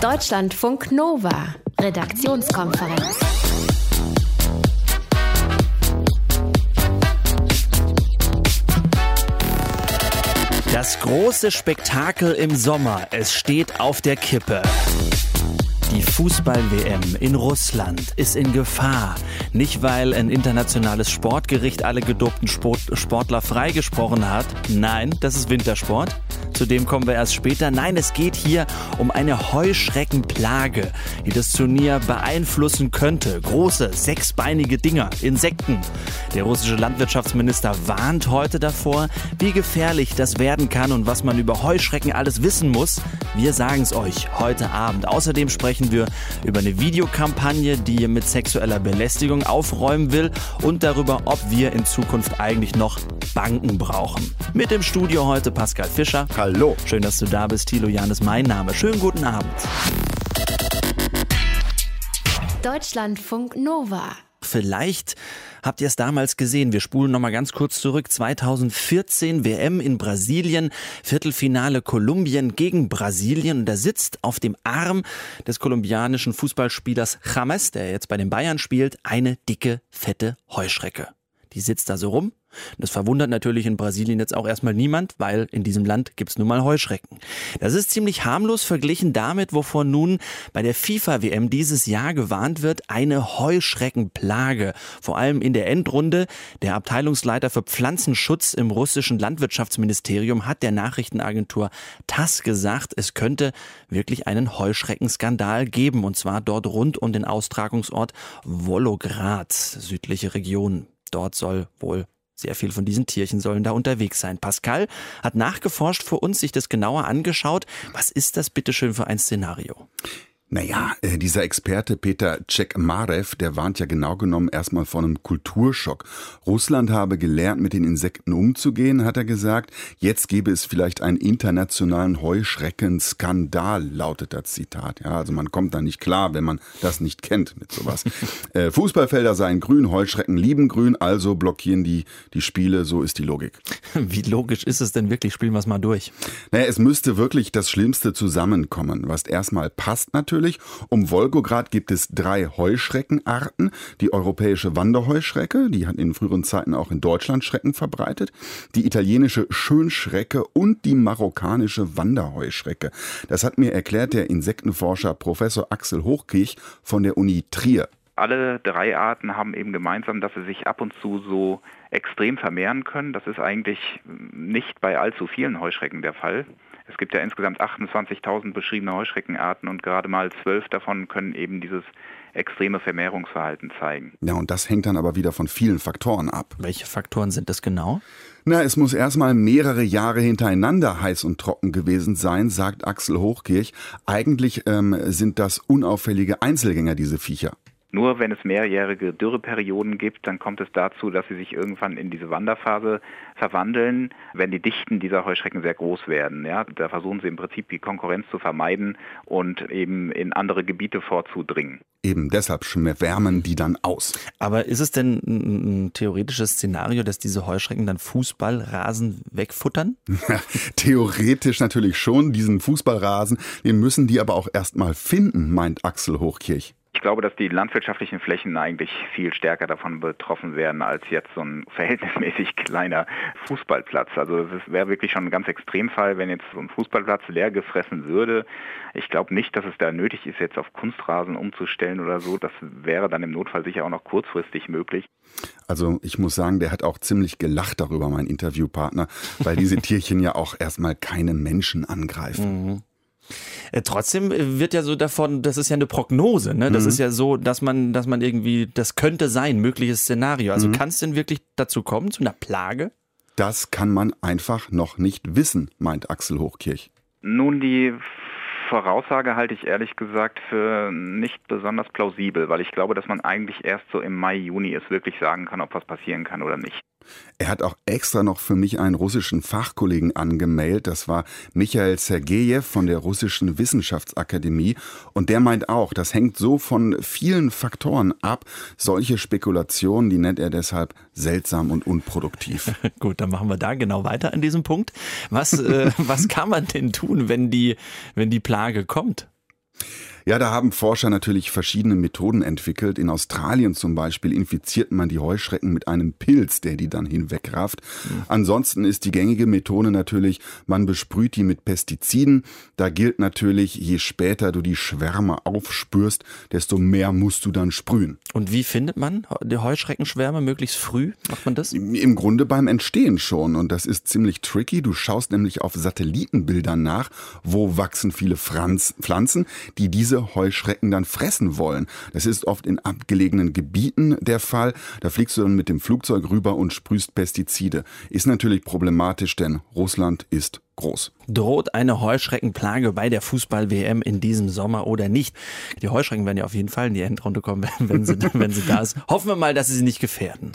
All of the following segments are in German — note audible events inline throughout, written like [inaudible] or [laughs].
Deutschlandfunk Nova, Redaktionskonferenz. Das große Spektakel im Sommer, es steht auf der Kippe. Die Fußball-WM in Russland ist in Gefahr. Nicht, weil ein internationales Sportgericht alle gedopten Sport Sportler freigesprochen hat. Nein, das ist Wintersport. Zu dem kommen wir erst später. Nein, es geht hier um eine Heuschreckenplage, die das Turnier beeinflussen könnte. Große, sechsbeinige Dinger, Insekten. Der russische Landwirtschaftsminister warnt heute davor, wie gefährlich das werden kann und was man über Heuschrecken alles wissen muss. Wir sagen es euch heute Abend. Außerdem sprechen wir über eine Videokampagne, die mit sexueller Belästigung aufräumen will und darüber, ob wir in Zukunft eigentlich noch Banken brauchen. Mit im Studio heute Pascal Fischer. Hallo. Schön, dass du da bist. Thilo Jan ist mein Name. Schönen guten Abend. Deutschlandfunk Nova. Vielleicht habt ihr es damals gesehen. Wir spulen nochmal ganz kurz zurück. 2014 WM in Brasilien, Viertelfinale Kolumbien gegen Brasilien. Und da sitzt auf dem Arm des kolumbianischen Fußballspielers James, der jetzt bei den Bayern spielt, eine dicke, fette Heuschrecke. Die sitzt da so rum das verwundert natürlich in Brasilien jetzt auch erstmal niemand, weil in diesem Land gibt's nun mal Heuschrecken. Das ist ziemlich harmlos verglichen damit, wovon nun bei der FIFA-WM dieses Jahr gewarnt wird, eine Heuschreckenplage. Vor allem in der Endrunde. Der Abteilungsleiter für Pflanzenschutz im russischen Landwirtschaftsministerium hat der Nachrichtenagentur TASS gesagt, es könnte wirklich einen Heuschreckenskandal geben. Und zwar dort rund um den Austragungsort Wolograd, südliche Region. Dort soll wohl sehr viel von diesen Tierchen sollen da unterwegs sein. Pascal hat nachgeforscht für uns, sich das genauer angeschaut. Was ist das bitteschön für ein Szenario? Naja, äh, dieser Experte Peter Cekmarev, der warnt ja genau genommen erstmal vor einem Kulturschock. Russland habe gelernt, mit den Insekten umzugehen, hat er gesagt. Jetzt gäbe es vielleicht einen internationalen Heuschreckenskandal, lautet das Zitat. Ja, also man kommt da nicht klar, wenn man das nicht kennt mit sowas. [laughs] äh, Fußballfelder seien grün, Heuschrecken lieben grün, also blockieren die die Spiele, so ist die Logik. Wie logisch ist es denn wirklich? Spielen wir es mal durch. Naja, es müsste wirklich das Schlimmste zusammenkommen, was erstmal passt natürlich natürlich. Um Wolgograd gibt es drei Heuschreckenarten. Die europäische Wanderheuschrecke, die hat in früheren Zeiten auch in Deutschland Schrecken verbreitet. Die italienische Schönschrecke und die marokkanische Wanderheuschrecke. Das hat mir erklärt der Insektenforscher Professor Axel Hochkirch von der Uni Trier. Alle drei Arten haben eben gemeinsam, dass sie sich ab und zu so extrem vermehren können. Das ist eigentlich nicht bei allzu vielen Heuschrecken der Fall. Es gibt ja insgesamt 28.000 beschriebene Heuschreckenarten und gerade mal zwölf davon können eben dieses extreme Vermehrungsverhalten zeigen. Ja, und das hängt dann aber wieder von vielen Faktoren ab. Welche Faktoren sind das genau? Na, es muss erstmal mehrere Jahre hintereinander heiß und trocken gewesen sein, sagt Axel Hochkirch. Eigentlich ähm, sind das unauffällige Einzelgänger, diese Viecher. Nur wenn es mehrjährige Dürreperioden gibt, dann kommt es dazu, dass sie sich irgendwann in diese Wanderphase verwandeln, wenn die Dichten dieser Heuschrecken sehr groß werden. Ja, da versuchen sie im Prinzip die Konkurrenz zu vermeiden und eben in andere Gebiete vorzudringen. Eben deshalb wärmen die dann aus. Aber ist es denn ein theoretisches Szenario, dass diese Heuschrecken dann Fußballrasen wegfuttern? [laughs] Theoretisch natürlich schon, diesen Fußballrasen, den müssen die aber auch erstmal finden, meint Axel Hochkirch. Ich glaube, dass die landwirtschaftlichen Flächen eigentlich viel stärker davon betroffen werden als jetzt so ein [laughs] verhältnismäßig kleiner Fußballplatz. Also es wäre wirklich schon ein ganz Extremfall, wenn jetzt so ein Fußballplatz leer gefressen würde. Ich glaube nicht, dass es da nötig ist, jetzt auf Kunstrasen umzustellen oder so. Das wäre dann im Notfall sicher auch noch kurzfristig möglich. Also ich muss sagen, der hat auch ziemlich gelacht darüber, mein Interviewpartner, weil diese [laughs] Tierchen ja auch erstmal keine Menschen angreifen. Mhm. Äh, trotzdem äh, wird ja so davon, das ist ja eine Prognose, ne? Das mhm. ist ja so, dass man, dass man irgendwie, das könnte sein, mögliches Szenario. Also mhm. kann es denn wirklich dazu kommen, zu einer Plage? Das kann man einfach noch nicht wissen, meint Axel Hochkirch. Nun, die Voraussage halte ich ehrlich gesagt für nicht besonders plausibel, weil ich glaube, dass man eigentlich erst so im Mai, Juni es wirklich sagen kann, ob was passieren kann oder nicht. Er hat auch extra noch für mich einen russischen Fachkollegen angemeldet. Das war Michael Sergejew von der russischen Wissenschaftsakademie. Und der meint auch, das hängt so von vielen Faktoren ab. Solche Spekulationen, die nennt er deshalb seltsam und unproduktiv. [laughs] Gut, dann machen wir da genau weiter an diesem Punkt. Was, äh, [laughs] was kann man denn tun, wenn die, wenn die Plage kommt? Ja, da haben Forscher natürlich verschiedene Methoden entwickelt. In Australien zum Beispiel infiziert man die Heuschrecken mit einem Pilz, der die dann hinwegrafft. Mhm. Ansonsten ist die gängige Methode natürlich, man besprüht die mit Pestiziden. Da gilt natürlich, je später du die Schwärme aufspürst, desto mehr musst du dann sprühen. Und wie findet man die Heuschreckenschwärme möglichst früh? Macht man das? Im Grunde beim Entstehen schon. Und das ist ziemlich tricky. Du schaust nämlich auf Satellitenbildern nach, wo wachsen viele Pflanzen, die diese Heuschrecken dann fressen wollen. Das ist oft in abgelegenen Gebieten der Fall. Da fliegst du dann mit dem Flugzeug rüber und sprühst Pestizide. Ist natürlich problematisch, denn Russland ist groß. Droht eine Heuschreckenplage bei der Fußball-WM in diesem Sommer oder nicht? Die Heuschrecken werden ja auf jeden Fall in die Endrunde kommen, [laughs] wenn sie, wenn sie da ist. Hoffen wir mal, dass sie sie nicht gefährden.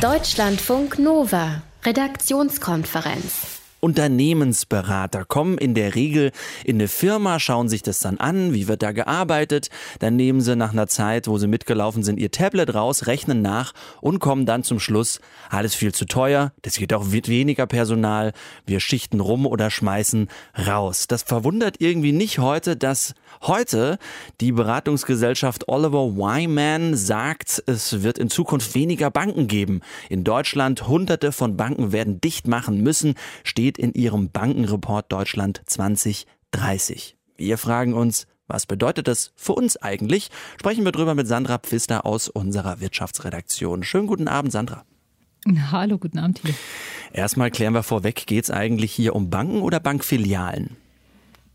Deutschlandfunk Nova, Redaktionskonferenz. Unternehmensberater kommen in der Regel in eine Firma, schauen sich das dann an, wie wird da gearbeitet, dann nehmen sie nach einer Zeit, wo sie mitgelaufen sind, ihr Tablet raus, rechnen nach und kommen dann zum Schluss, alles viel zu teuer, das geht auch mit weniger Personal, wir schichten rum oder schmeißen raus. Das verwundert irgendwie nicht heute, dass heute die Beratungsgesellschaft Oliver Wyman sagt, es wird in Zukunft weniger Banken geben. In Deutschland hunderte von Banken werden dicht machen müssen, steht steht in ihrem Bankenreport Deutschland 2030. Wir fragen uns, was bedeutet das für uns eigentlich? Sprechen wir drüber mit Sandra Pfister aus unserer Wirtschaftsredaktion. Schönen guten Abend, Sandra. Hallo, guten Abend. Hier. Erstmal klären wir vorweg, geht es eigentlich hier um Banken oder Bankfilialen?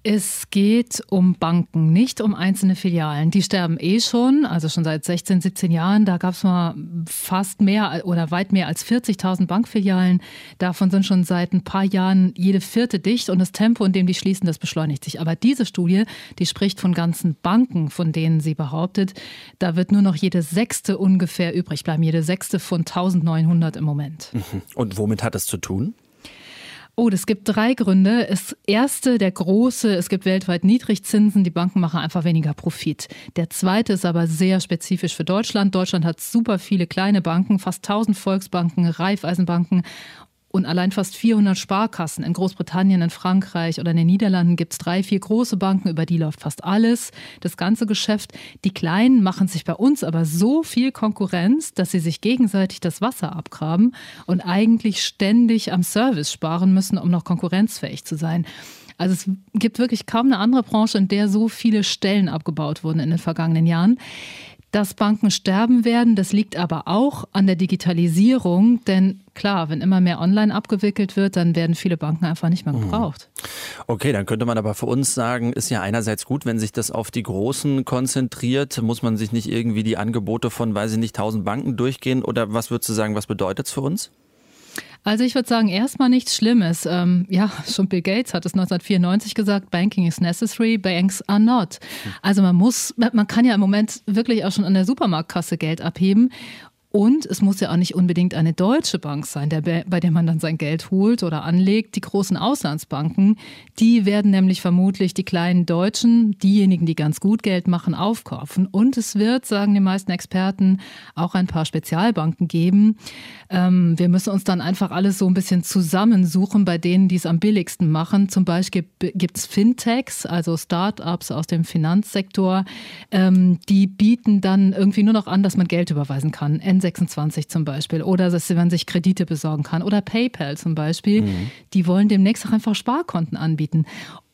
Es geht um Banken, nicht um einzelne Filialen. Die sterben eh schon, also schon seit 16, 17 Jahren. Da gab es mal fast mehr oder weit mehr als 40.000 Bankfilialen. Davon sind schon seit ein paar Jahren jede vierte dicht und das Tempo, in dem die schließen, das beschleunigt sich. Aber diese Studie, die spricht von ganzen Banken, von denen sie behauptet, da wird nur noch jede sechste ungefähr übrig bleiben. Jede sechste von 1900 im Moment. Und womit hat das zu tun? Oh, es gibt drei Gründe. Das erste, der große, es gibt weltweit Niedrigzinsen, die Banken machen einfach weniger Profit. Der zweite ist aber sehr spezifisch für Deutschland. Deutschland hat super viele kleine Banken, fast 1000 Volksbanken, Raiffeisenbanken und allein fast 400 Sparkassen in Großbritannien, in Frankreich oder in den Niederlanden gibt es drei, vier große Banken, über die läuft fast alles, das ganze Geschäft. Die Kleinen machen sich bei uns aber so viel Konkurrenz, dass sie sich gegenseitig das Wasser abgraben und eigentlich ständig am Service sparen müssen, um noch konkurrenzfähig zu sein. Also es gibt wirklich kaum eine andere Branche, in der so viele Stellen abgebaut wurden in den vergangenen Jahren. Dass Banken sterben werden, das liegt aber auch an der Digitalisierung, denn klar, wenn immer mehr online abgewickelt wird, dann werden viele Banken einfach nicht mehr mhm. gebraucht. Okay, dann könnte man aber für uns sagen, ist ja einerseits gut, wenn sich das auf die Großen konzentriert, muss man sich nicht irgendwie die Angebote von, weiß ich nicht, tausend Banken durchgehen oder was würdest du sagen, was bedeutet es für uns? Also ich würde sagen, erstmal nichts Schlimmes. Ähm, ja, [laughs] schon Bill Gates hat es 1994 gesagt, Banking is necessary, banks are not. Also man muss, man kann ja im Moment wirklich auch schon an der Supermarktkasse Geld abheben. Und es muss ja auch nicht unbedingt eine deutsche Bank sein, der, bei der man dann sein Geld holt oder anlegt. Die großen Auslandsbanken, die werden nämlich vermutlich die kleinen Deutschen, diejenigen, die ganz gut Geld machen, aufkaufen. Und es wird, sagen die meisten Experten, auch ein paar Spezialbanken geben. Ähm, wir müssen uns dann einfach alles so ein bisschen zusammensuchen bei denen, die es am billigsten machen. Zum Beispiel gibt es Fintechs, also Startups aus dem Finanzsektor, ähm, die bieten dann irgendwie nur noch an, dass man Geld überweisen kann N26 zum Beispiel oder dass man sich Kredite besorgen kann oder PayPal zum Beispiel. Mhm. Die wollen demnächst auch einfach Sparkonten anbieten.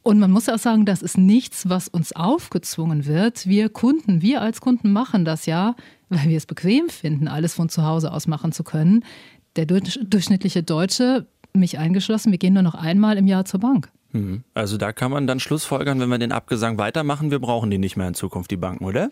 Und man muss auch sagen, das ist nichts, was uns aufgezwungen wird. Wir Kunden, wir als Kunden machen das ja, weil wir es bequem finden, alles von zu Hause aus machen zu können. Der durchschnittliche Deutsche, mich eingeschlossen, wir gehen nur noch einmal im Jahr zur Bank. Mhm. Also da kann man dann Schlussfolgern, wenn wir den Abgesang weitermachen, wir brauchen die nicht mehr in Zukunft, die Banken, oder?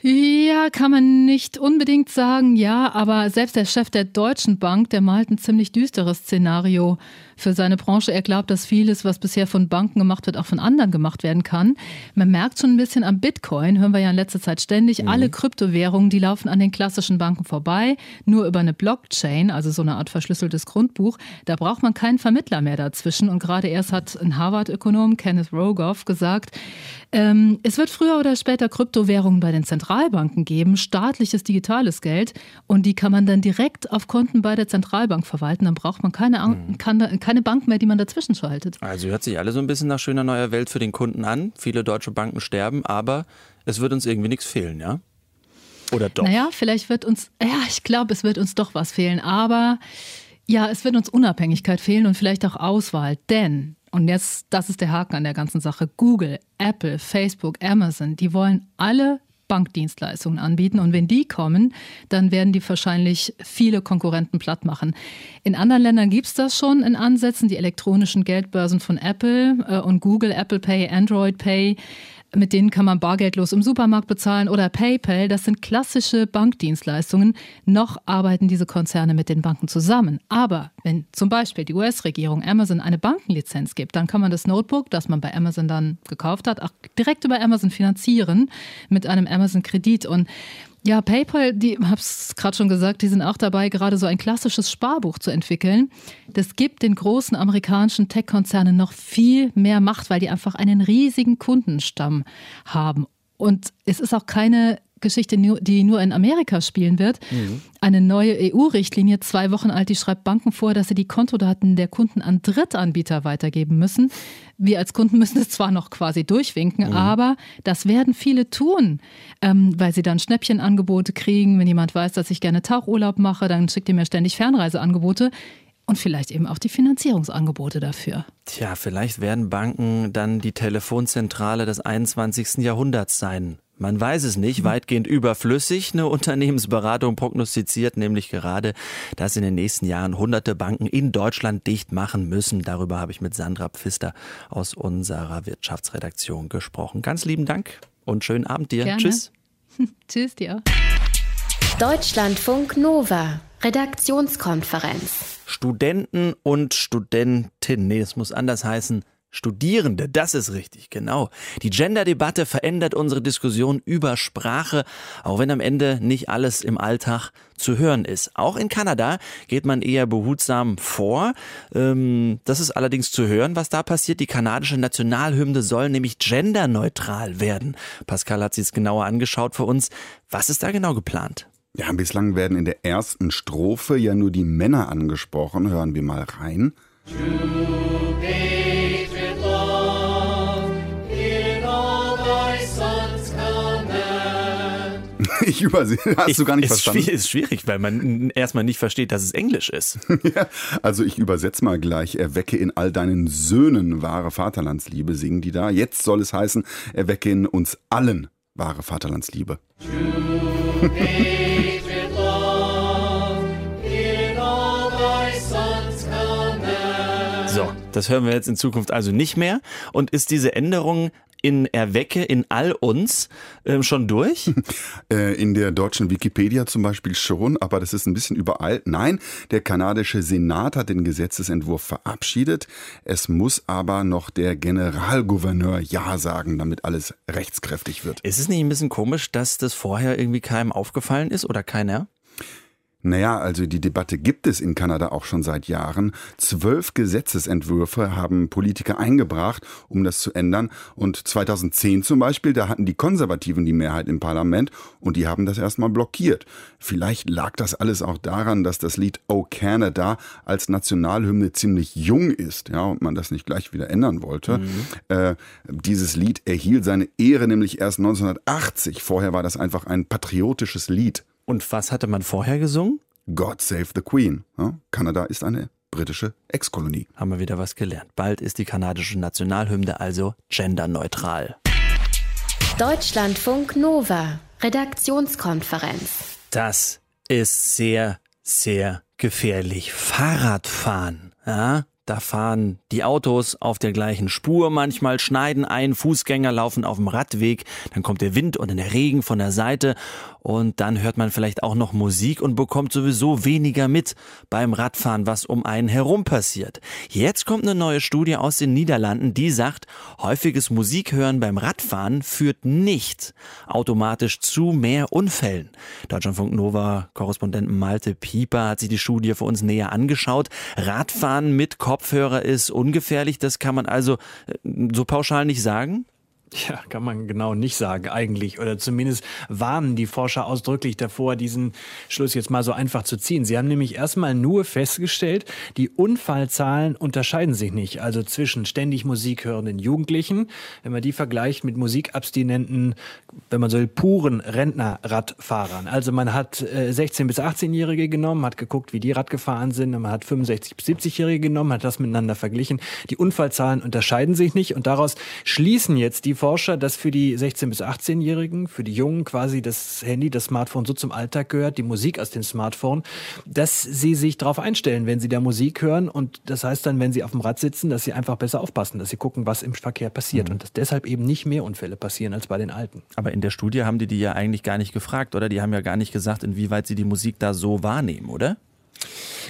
Ja, kann man nicht unbedingt sagen, ja, aber selbst der Chef der Deutschen Bank, der malt ein ziemlich düsteres Szenario für seine Branche. Er glaubt, dass vieles, was bisher von Banken gemacht wird, auch von anderen gemacht werden kann. Man merkt schon ein bisschen am Bitcoin, hören wir ja in letzter Zeit ständig, mhm. alle Kryptowährungen, die laufen an den klassischen Banken vorbei, nur über eine Blockchain, also so eine Art verschlüsseltes Grundbuch. Da braucht man keinen Vermittler mehr dazwischen. Und gerade erst hat ein Harvard-Ökonom, Kenneth Rogoff, gesagt, ähm, es wird früher oder später Kryptowährungen bei den Zentralbanken geben, staatliches digitales Geld. Und die kann man dann direkt auf Konten bei der Zentralbank verwalten. Dann braucht man keine, mhm. kann, keine Bank mehr, die man dazwischen schaltet. Also hört sich alle so ein bisschen nach schöner neuer Welt für den Kunden an. Viele deutsche Banken sterben, aber es wird uns irgendwie nichts fehlen, ja? Oder doch? Naja, vielleicht wird uns, ja, ich glaube, es wird uns doch was fehlen, aber ja, es wird uns Unabhängigkeit fehlen und vielleicht auch Auswahl, denn und jetzt, das ist der Haken an der ganzen Sache. Google, Apple, Facebook, Amazon, die wollen alle Bankdienstleistungen anbieten. Und wenn die kommen, dann werden die wahrscheinlich viele Konkurrenten platt machen. In anderen Ländern gibt es das schon in Ansätzen, die elektronischen Geldbörsen von Apple äh, und Google, Apple Pay, Android Pay mit denen kann man bargeldlos im Supermarkt bezahlen oder PayPal. Das sind klassische Bankdienstleistungen. Noch arbeiten diese Konzerne mit den Banken zusammen. Aber wenn zum Beispiel die US-Regierung Amazon eine Bankenlizenz gibt, dann kann man das Notebook, das man bei Amazon dann gekauft hat, auch direkt über Amazon finanzieren mit einem Amazon-Kredit. Und ja, PayPal, die [laughs] habe es gerade schon gesagt, die sind auch dabei, gerade so ein klassisches Sparbuch zu entwickeln. Das gibt den großen amerikanischen Tech-Konzernen noch viel mehr Macht, weil die einfach einen riesigen Kundenstamm haben. Und es ist auch keine Geschichte, die nur in Amerika spielen wird. Mhm. Eine neue EU-Richtlinie, zwei Wochen alt, die schreibt Banken vor, dass sie die Kontodaten der Kunden an Drittanbieter weitergeben müssen. Wir als Kunden [laughs] müssen es zwar noch quasi durchwinken, mhm. aber das werden viele tun, ähm, weil sie dann Schnäppchenangebote kriegen. Wenn jemand weiß, dass ich gerne Tauchurlaub mache, dann schickt ihr mir ständig Fernreiseangebote. Und vielleicht eben auch die Finanzierungsangebote dafür. Tja, vielleicht werden Banken dann die Telefonzentrale des 21. Jahrhunderts sein. Man weiß es nicht, weitgehend überflüssig. Eine Unternehmensberatung prognostiziert nämlich gerade, dass in den nächsten Jahren hunderte Banken in Deutschland dicht machen müssen. Darüber habe ich mit Sandra Pfister aus unserer Wirtschaftsredaktion gesprochen. Ganz lieben Dank und schönen Abend dir. Gerne. Tschüss. [laughs] Tschüss dir. Deutschlandfunk Nova, Redaktionskonferenz. Studenten und Studentinnen, nee, es muss anders heißen, Studierende, das ist richtig, genau. Die Gender-Debatte verändert unsere Diskussion über Sprache, auch wenn am Ende nicht alles im Alltag zu hören ist. Auch in Kanada geht man eher behutsam vor. Ähm, das ist allerdings zu hören, was da passiert. Die kanadische Nationalhymne soll nämlich genderneutral werden. Pascal hat sich es genauer angeschaut für uns. Was ist da genau geplant? Ja, bislang werden in der ersten Strophe ja nur die Männer angesprochen. Hören wir mal rein. Ich übersehe, hast ich, du gar nicht ist verstanden? Ist schwierig, weil man erstmal nicht versteht, dass es Englisch ist. [laughs] ja, also ich übersetze mal gleich. Erwecke in all deinen Söhnen wahre Vaterlandsliebe, singen die da. Jetzt soll es heißen, erwecke in uns allen wahre Vaterlandsliebe. So, das hören wir jetzt in Zukunft also nicht mehr. Und ist diese Änderung in Erwecke in all uns äh, schon durch? [laughs] Äh, in der deutschen Wikipedia zum Beispiel schon, aber das ist ein bisschen überall. Nein, der kanadische Senat hat den Gesetzesentwurf verabschiedet. Es muss aber noch der Generalgouverneur Ja sagen, damit alles rechtskräftig wird. Ist es nicht ein bisschen komisch, dass das vorher irgendwie keinem aufgefallen ist oder keiner? Naja, also die Debatte gibt es in Kanada auch schon seit Jahren. Zwölf Gesetzesentwürfe haben Politiker eingebracht, um das zu ändern. Und 2010 zum Beispiel, da hatten die Konservativen die Mehrheit im Parlament und die haben das erstmal blockiert. Vielleicht lag das alles auch daran, dass das Lied Oh Canada als Nationalhymne ziemlich jung ist, ja, und man das nicht gleich wieder ändern wollte. Mhm. Äh, dieses Lied erhielt seine Ehre nämlich erst 1980. Vorher war das einfach ein patriotisches Lied. Und was hatte man vorher gesungen? God Save the Queen. Ja, Kanada ist eine britische Ex-Kolonie. Haben wir wieder was gelernt. Bald ist die kanadische Nationalhymne also genderneutral. Deutschlandfunk Nova, Redaktionskonferenz. Das ist sehr, sehr gefährlich. Fahrradfahren. Ja? Da fahren die Autos auf der gleichen Spur, manchmal schneiden ein, Fußgänger laufen auf dem Radweg, dann kommt der Wind und der Regen von der Seite und dann hört man vielleicht auch noch Musik und bekommt sowieso weniger mit beim Radfahren, was um einen herum passiert. Jetzt kommt eine neue Studie aus den Niederlanden, die sagt, häufiges Musikhören beim Radfahren führt nicht automatisch zu mehr Unfällen. Deutschlandfunk Nova Korrespondent Malte Pieper hat sich die Studie für uns näher angeschaut. Radfahren mit Kopfhörer ist ungefährlich, das kann man also äh, so pauschal nicht sagen? Ja, kann man genau nicht sagen eigentlich. Oder zumindest warnen die Forscher ausdrücklich davor, diesen Schluss jetzt mal so einfach zu ziehen. Sie haben nämlich erstmal nur festgestellt, die Unfallzahlen unterscheiden sich nicht. Also zwischen ständig Musik hörenden Jugendlichen, wenn man die vergleicht mit musikabstinenten, wenn man so will, puren Rentnerradfahrern. Also man hat 16- äh, bis 18-Jährige genommen, hat geguckt, wie die Rad gefahren sind. Und man hat 65- bis 70-Jährige genommen, hat das miteinander verglichen. Die Unfallzahlen unterscheiden sich nicht. Und daraus schließen jetzt die Forscher, dass für die 16- bis 18-Jährigen, für die Jungen quasi das Handy, das Smartphone so zum Alltag gehört, die Musik aus dem Smartphone, dass sie sich darauf einstellen, wenn sie da Musik hören. Und das heißt dann, wenn sie auf dem Rad sitzen, dass sie einfach besser aufpassen, dass sie gucken, was im Verkehr passiert. Mhm. Und dass deshalb eben nicht mehr Unfälle passieren als bei den Alten. Aber in der Studie haben die die ja eigentlich gar nicht gefragt, oder? Die haben ja gar nicht gesagt, inwieweit sie die Musik da so wahrnehmen, oder?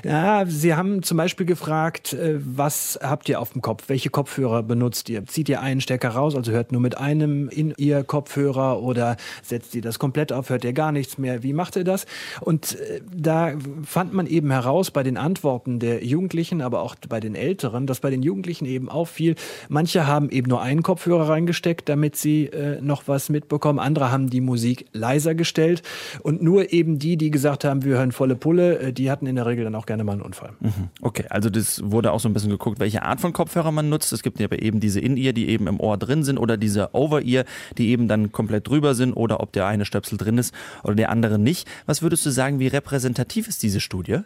Ja, Sie haben zum Beispiel gefragt, äh, was habt ihr auf dem Kopf? Welche Kopfhörer benutzt ihr? Zieht ihr einen Stecker raus, also hört nur mit einem in Ihr Kopfhörer oder setzt ihr das komplett auf, hört ihr gar nichts mehr? Wie macht ihr das? Und äh, da fand man eben heraus bei den Antworten der Jugendlichen, aber auch bei den Älteren, dass bei den Jugendlichen eben auffiel, manche haben eben nur einen Kopfhörer reingesteckt, damit sie äh, noch was mitbekommen. Andere haben die Musik leiser gestellt und nur eben die, die gesagt haben, wir hören volle Pulle, die hatten in der Regel dann auch gerne mal einen Unfall. Mhm. Okay, also das wurde auch so ein bisschen geguckt, welche Art von Kopfhörer man nutzt. Es gibt ja eben diese In-Ear, die eben im Ohr drin sind oder diese Over-Ear, die eben dann komplett drüber sind oder ob der eine Stöpsel drin ist oder der andere nicht. Was würdest du sagen, wie repräsentativ ist diese Studie?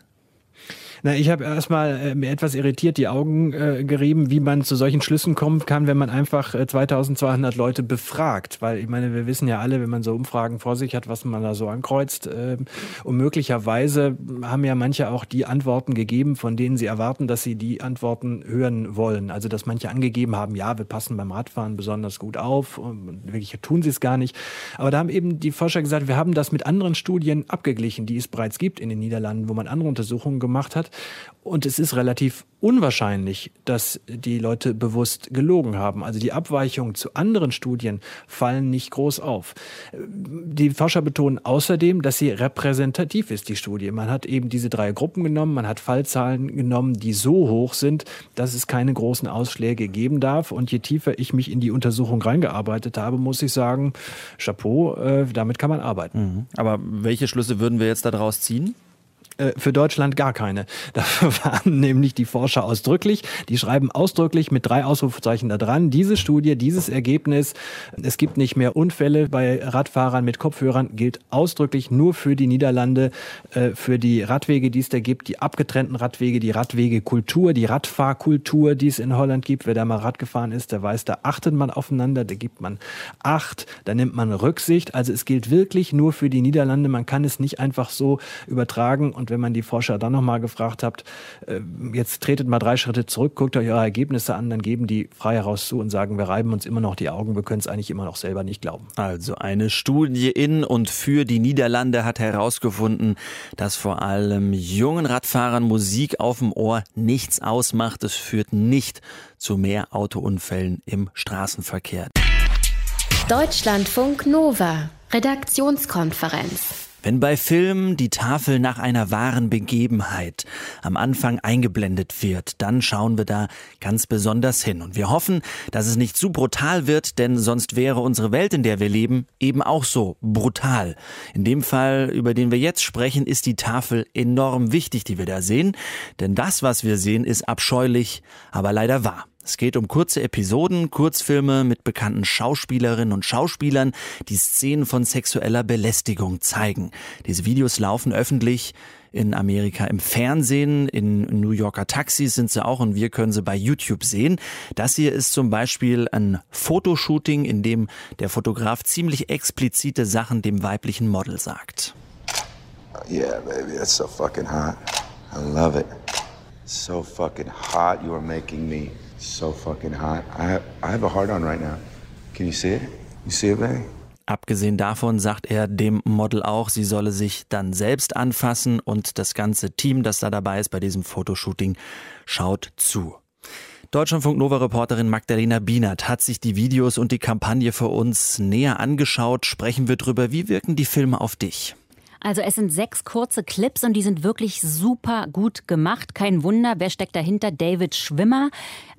Na, ich habe erstmal äh, mir etwas irritiert die Augen äh, gerieben, wie man zu solchen Schlüssen kommen kann, wenn man einfach äh, 2200 Leute befragt. Weil ich meine, wir wissen ja alle, wenn man so Umfragen vor sich hat, was man da so ankreuzt. Äh, und möglicherweise haben ja manche auch die Antworten gegeben, von denen sie erwarten, dass sie die Antworten hören wollen. Also dass manche angegeben haben, ja, wir passen beim Radfahren besonders gut auf. Und wirklich tun sie es gar nicht. Aber da haben eben die Forscher gesagt, wir haben das mit anderen Studien abgeglichen, die es bereits gibt in den Niederlanden, wo man andere Untersuchungen gemacht hat. Und es ist relativ unwahrscheinlich, dass die Leute bewusst gelogen haben. Also die Abweichungen zu anderen Studien fallen nicht groß auf. Die Forscher betonen außerdem, dass sie repräsentativ ist, die Studie. Man hat eben diese drei Gruppen genommen, man hat Fallzahlen genommen, die so hoch sind, dass es keine großen Ausschläge geben darf. Und je tiefer ich mich in die Untersuchung reingearbeitet habe, muss ich sagen, Chapeau, äh, damit kann man arbeiten. Mhm. Aber welche Schlüsse würden wir jetzt daraus ziehen? Äh, für Deutschland gar keine. [laughs] Dafür waren nämlich die Forscher ausdrücklich. Die schreiben ausdrücklich mit drei Ausrufezeichen da dran. Diese Studie, dieses Ergebnis, es gibt nicht mehr Unfälle bei Radfahrern mit Kopfhörern, gilt ausdrücklich nur für die Niederlande, äh, für die Radwege, die es da gibt, die abgetrennten Radwege, die Radwegekultur, die Radfahrkultur, die es in Holland gibt. Wer da mal Rad gefahren ist, der weiß, da achtet man aufeinander, da gibt man Acht, da nimmt man Rücksicht. Also es gilt wirklich nur für die Niederlande. Man kann es nicht einfach so übertragen und wenn man die Forscher dann nochmal gefragt hat, äh, jetzt tretet mal drei Schritte zurück, guckt euch eure Ergebnisse an, dann geben die frei heraus zu und sagen, wir reiben uns immer noch die Augen, wir können es eigentlich immer noch selber nicht glauben. Also eine Studie in und für die Niederlande hat herausgefunden, dass vor allem jungen Radfahrern Musik auf dem Ohr nichts ausmacht. Es führt nicht zu mehr Autounfällen im Straßenverkehr. Deutschlandfunk Nova, Redaktionskonferenz. Wenn bei Filmen die Tafel nach einer wahren Begebenheit am Anfang eingeblendet wird, dann schauen wir da ganz besonders hin. Und wir hoffen, dass es nicht zu brutal wird, denn sonst wäre unsere Welt, in der wir leben, eben auch so brutal. In dem Fall, über den wir jetzt sprechen, ist die Tafel enorm wichtig, die wir da sehen. Denn das, was wir sehen, ist abscheulich, aber leider wahr. Es geht um kurze Episoden, Kurzfilme mit bekannten Schauspielerinnen und Schauspielern, die Szenen von sexueller Belästigung zeigen. Diese Videos laufen öffentlich in Amerika im Fernsehen, in New Yorker Taxis sind sie auch und wir können sie bei YouTube sehen. Das hier ist zum Beispiel ein Fotoshooting, in dem der Fotograf ziemlich explizite Sachen dem weiblichen Model sagt. Yeah, baby, that's so fucking hot. I love it. So fucking hot you are making me. So fucking hot. I have, I have a heart on right now. Can you see it? You see it, baby? Abgesehen davon sagt er dem Model auch, sie solle sich dann selbst anfassen und das ganze Team, das da dabei ist bei diesem Fotoshooting, schaut zu. Deutschlandfunk Nova Reporterin Magdalena Bienert hat sich die Videos und die Kampagne für uns näher angeschaut. Sprechen wir drüber, wie wirken die Filme auf dich? Also es sind sechs kurze Clips und die sind wirklich super gut gemacht. Kein Wunder, wer steckt dahinter? David Schwimmer.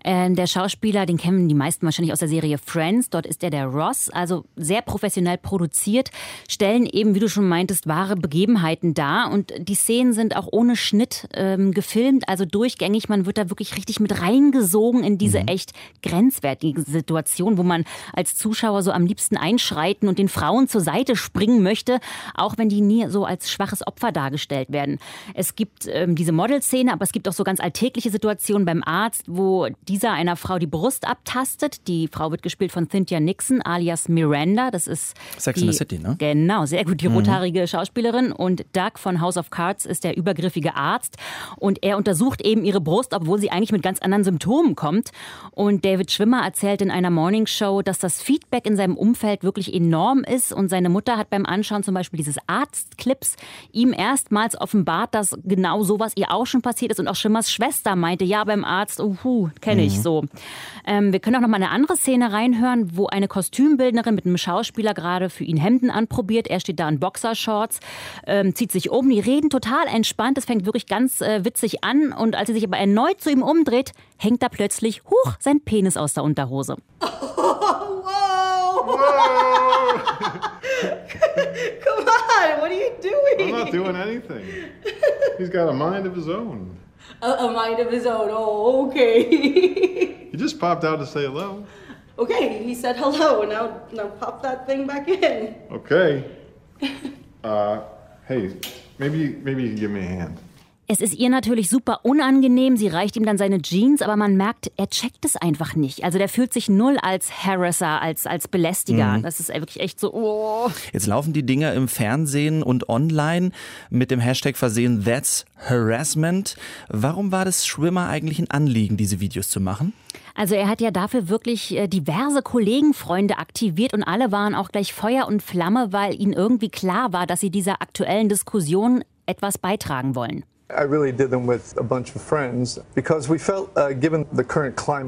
Äh, der Schauspieler, den kennen die meisten wahrscheinlich aus der Serie Friends. Dort ist er der Ross, also sehr professionell produziert, stellen eben, wie du schon meintest, wahre Begebenheiten dar. Und die Szenen sind auch ohne Schnitt ähm, gefilmt, also durchgängig. Man wird da wirklich richtig mit reingesogen in diese mhm. echt grenzwertige Situation, wo man als Zuschauer so am liebsten einschreiten und den Frauen zur Seite springen möchte, auch wenn die nie so als schwaches Opfer dargestellt werden. Es gibt ähm, diese Modelszene, aber es gibt auch so ganz alltägliche Situationen beim Arzt, wo dieser einer Frau die Brust abtastet. Die Frau wird gespielt von Cynthia Nixon alias Miranda. Das ist Sex die, in the City, ne? Genau, sehr gut, die mhm. rothaarige Schauspielerin. Und Doug von House of Cards ist der übergriffige Arzt. Und er untersucht eben ihre Brust, obwohl sie eigentlich mit ganz anderen Symptomen kommt. Und David Schwimmer erzählt in einer Morningshow, dass das Feedback in seinem Umfeld wirklich enorm ist. Und seine Mutter hat beim Anschauen zum Beispiel dieses Arztclips ihm erstmals offenbart, dass genau sowas ihr auch schon passiert ist. Und auch Schimmers Schwester meinte, ja, beim Arzt, uhu, kenne ich mhm. so. Ähm, wir können auch noch mal eine andere Szene reinhören, wo eine Kostümbildnerin mit einem Schauspieler gerade für ihn Hemden anprobiert. Er steht da in Boxershorts, ähm, zieht sich um. Die reden total entspannt. Es fängt wirklich ganz äh, witzig an. Und als sie sich aber erneut zu ihm umdreht, hängt da plötzlich, huch, sein Penis aus der Unterhose. Oh, [laughs] wow! wow. [laughs] Come on, what are you doing? I'm not doing anything. He's got a mind of his own. A, a mind of his own. Oh, okay. [laughs] he just popped out to say hello. Okay, he said hello. And now, now pop that thing back in. Okay. [laughs] Uh, hey, maybe maybe you can give me a hand. Es ist ihr natürlich super unangenehm. Sie reicht ihm dann seine Jeans, aber man merkt, er checkt es einfach nicht. Also der fühlt sich null als Harasser, als, als Belästiger. Mhm. Das ist wirklich echt so. Oh. Jetzt laufen die Dinger im Fernsehen und online mit dem Hashtag versehen That's Harassment. Warum war das Schwimmer eigentlich ein Anliegen, diese Videos zu machen? Also er hat ja dafür wirklich äh, diverse Kollegenfreunde aktiviert und alle waren auch gleich Feuer und Flamme, weil ihnen irgendwie klar war, dass sie dieser aktuellen Diskussion etwas beitragen wollen.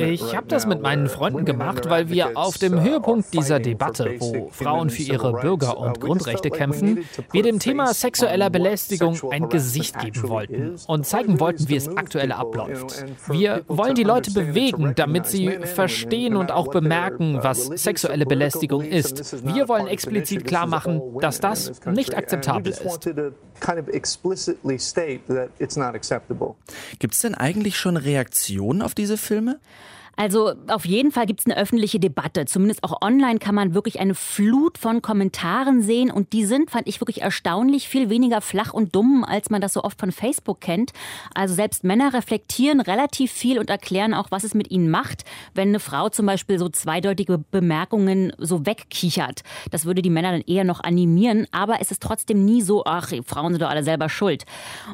Ich habe das mit meinen Freunden gemacht, weil wir auf dem uh, Höhepunkt dieser Debatte, wo Frauen für ihre Bürger- und Grundrechte kämpfen, wir dem Thema sexueller Belästigung ein Gesicht geben wollten und zeigen wollten, wie es aktuell abläuft. Wir wollen die Leute bewegen, damit sie verstehen und auch bemerken, was sexuelle Belästigung ist. Wir wollen explizit klar machen, dass das nicht akzeptabel ist Gibt es denn eigentlich schon Reaktionen auf diese Filme? Also auf jeden Fall gibt es eine öffentliche Debatte. Zumindest auch online kann man wirklich eine Flut von Kommentaren sehen. Und die sind, fand ich wirklich erstaunlich, viel weniger flach und dumm, als man das so oft von Facebook kennt. Also selbst Männer reflektieren relativ viel und erklären auch, was es mit ihnen macht, wenn eine Frau zum Beispiel so zweideutige Bemerkungen so wegkichert. Das würde die Männer dann eher noch animieren. Aber es ist trotzdem nie so, ach, Frauen sind doch alle selber schuld.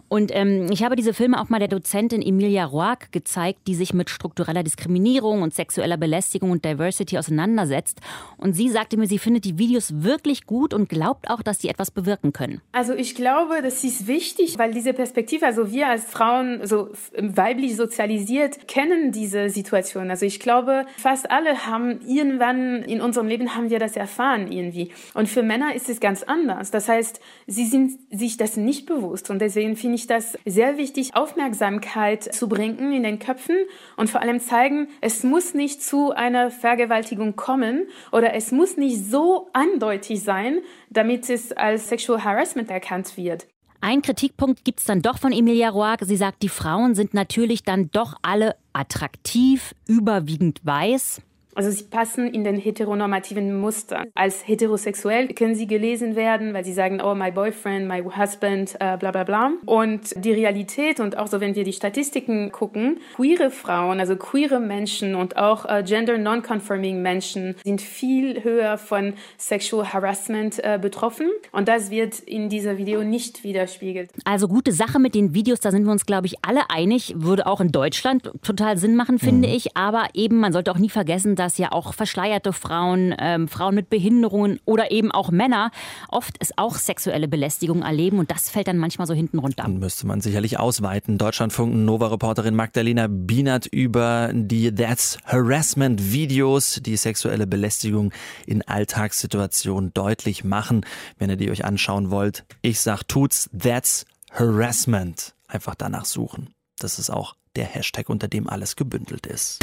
Und ähm, ich habe diese Filme auch mal der Dozentin Emilia Roark gezeigt, die sich mit struktureller Diskriminierung Diskriminierung und sexueller Belästigung und Diversity auseinandersetzt. Und sie sagte mir, sie findet die Videos wirklich gut und glaubt auch, dass sie etwas bewirken können. Also ich glaube, das ist wichtig, weil diese Perspektive, also wir als Frauen, so weiblich sozialisiert, kennen diese Situation. Also ich glaube, fast alle haben irgendwann in unserem Leben haben wir das erfahren irgendwie. Und für Männer ist es ganz anders. Das heißt, sie sind sich das nicht bewusst. Und deswegen finde ich das sehr wichtig, Aufmerksamkeit zu bringen in den Köpfen und vor allem zeigen, es muss nicht zu einer Vergewaltigung kommen oder es muss nicht so eindeutig sein, damit es als Sexual Harassment erkannt wird. Ein Kritikpunkt gibt es dann doch von Emilia Roark. Sie sagt, die Frauen sind natürlich dann doch alle attraktiv, überwiegend weiß. Also sie passen in den heteronormativen Muster. Als heterosexuell können sie gelesen werden, weil sie sagen, oh, my boyfriend, my husband, äh, bla bla bla. Und die Realität und auch so, wenn wir die Statistiken gucken, queere Frauen, also queere Menschen und auch äh, gender non-conforming Menschen sind viel höher von Sexual Harassment äh, betroffen. Und das wird in dieser Video nicht widerspiegelt. Also gute Sache mit den Videos, da sind wir uns, glaube ich, alle einig. Würde auch in Deutschland total Sinn machen, finde mhm. ich. Aber eben, man sollte auch nie vergessen, dass ja auch verschleierte Frauen, ähm, Frauen mit Behinderungen oder eben auch Männer oft es auch sexuelle Belästigung erleben und das fällt dann manchmal so hinten runter. Müsste man sicherlich ausweiten. Deutschlandfunk Nova-Reporterin Magdalena Bienert über die That's Harassment Videos, die sexuelle Belästigung in Alltagssituationen deutlich machen. Wenn ihr die euch anschauen wollt, ich sag tut's, That's Harassment. Einfach danach suchen. Das ist auch der Hashtag, unter dem alles gebündelt ist.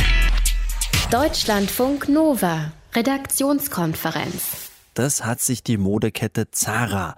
Deutschlandfunk Nova, Redaktionskonferenz. Das hat sich die Modekette Zara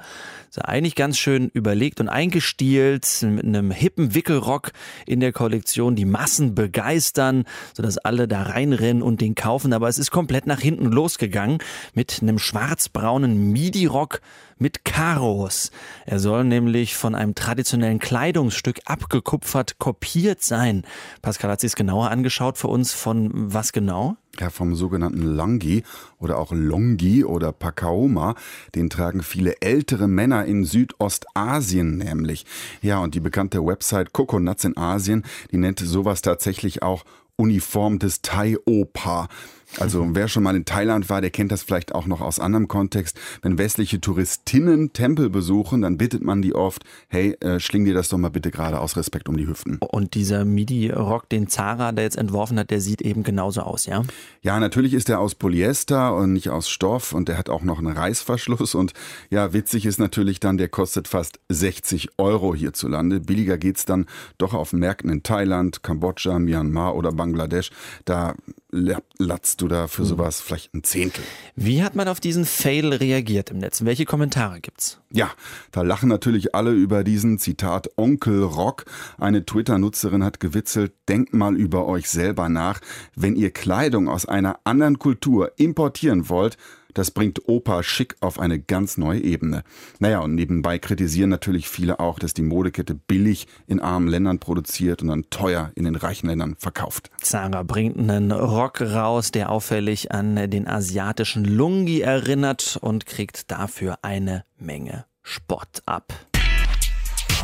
so eigentlich ganz schön überlegt und eingestielt mit einem hippen Wickelrock in der Kollektion, die Massen begeistern, sodass alle da reinrennen und den kaufen. Aber es ist komplett nach hinten losgegangen mit einem schwarzbraunen Midi-Rock mit Karos. Er soll nämlich von einem traditionellen Kleidungsstück abgekupfert kopiert sein. Pascal hat sich es genauer angeschaut für uns. Von was genau? Ja, vom sogenannten Langi oder auch Longi oder Pakaoma. Den tragen viele ältere Männer in Südostasien nämlich. Ja, und die bekannte Website Coconuts in Asien, die nennt sowas tatsächlich auch Uniform des Thai-Opa. Also wer schon mal in Thailand war, der kennt das vielleicht auch noch aus anderem Kontext. Wenn westliche Touristinnen Tempel besuchen, dann bittet man die oft, hey, äh, schling dir das doch mal bitte gerade aus Respekt um die Hüften. Und dieser Midi-Rock, den Zara da jetzt entworfen hat, der sieht eben genauso aus, ja? Ja, natürlich ist er aus Polyester und nicht aus Stoff und der hat auch noch einen Reißverschluss und ja, witzig ist natürlich dann, der kostet fast 60 Euro hierzulande. Billiger geht's dann doch auf Märkten in Thailand, Kambodscha, Myanmar oder Bangladesch. Da latzt du da für hm. sowas vielleicht ein Zehntel. Wie hat man auf diesen Fail reagiert im Netz? Welche Kommentare gibt's? Ja, da lachen natürlich alle über diesen Zitat Onkel Rock. Eine Twitter-Nutzerin hat gewitzelt, denkt mal über euch selber nach. Wenn ihr Kleidung aus einer anderen Kultur importieren wollt, das bringt Opa schick auf eine ganz neue Ebene. Naja, und nebenbei kritisieren natürlich viele auch, dass die Modekette billig in armen Ländern produziert und dann teuer in den reichen Ländern verkauft. Zara bringt einen Rock raus, der auffällig an den asiatischen Lungi erinnert und kriegt dafür eine Menge Spott ab.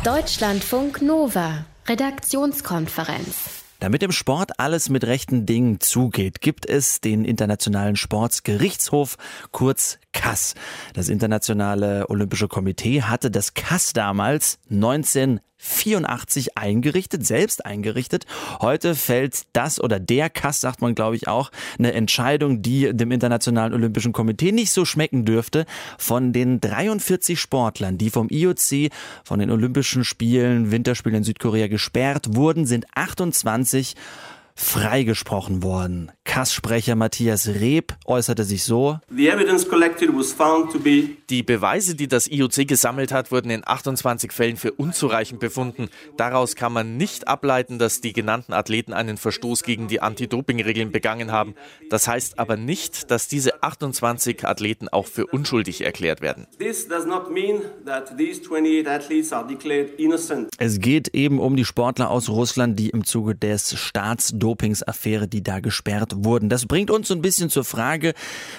Deutschlandfunk Nova, Redaktionskonferenz. Damit im Sport alles mit rechten Dingen zugeht, gibt es den Internationalen Sportsgerichtshof, kurz CAS. Das Internationale Olympische Komitee hatte das CAS damals 1984 eingerichtet, selbst eingerichtet. Heute fällt das oder der CAS, sagt man glaube ich auch, eine Entscheidung, die dem Internationalen Olympischen Komitee nicht so schmecken dürfte. Von den 43 Sportlern, die vom IOC, von den Olympischen Spielen, Winterspielen in Südkorea gesperrt wurden, sind 28 freigesprochen worden. Kass-Sprecher Matthias Reb äußerte sich so. Die Beweise, die das IOC gesammelt hat, wurden in 28 Fällen für unzureichend befunden. Daraus kann man nicht ableiten, dass die genannten Athleten einen Verstoß gegen die Anti-Doping-Regeln begangen haben. Das heißt aber nicht, dass diese 28 Athleten auch für unschuldig erklärt werden. Es geht eben um die Sportler aus Russland, die im Zuge des Staatsdopings Dopingsaffäre, die da gesperrt wurden. Das bringt uns so ein bisschen zur Frage,